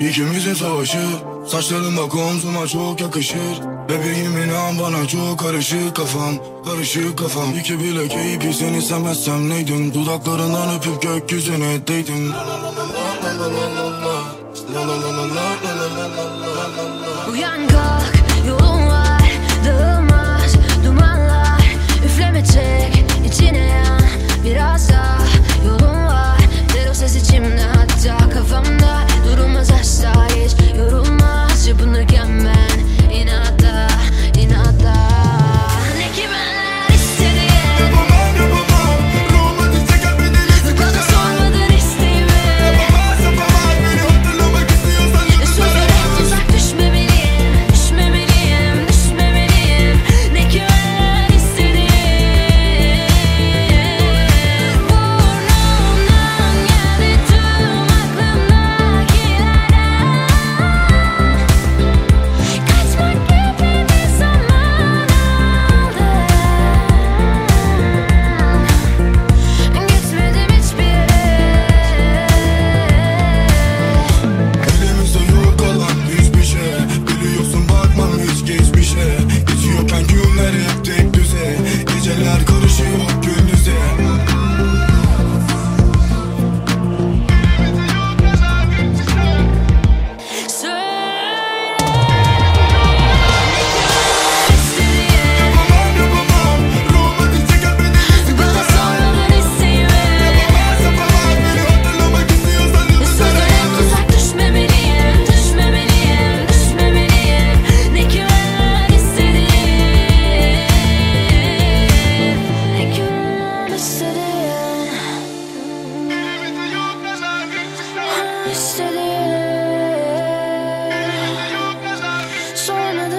İkimizin savaşı Saçların bak omzuma çok yakışır. Bebeğim inan bana çok karışık kafam Karışık kafam. İki bile keyfi seni sevmezsem neydim? Dudaklarından öpüp gökyüzüne değdim. La la you do.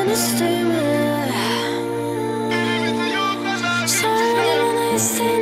gonna stay with. So when I say.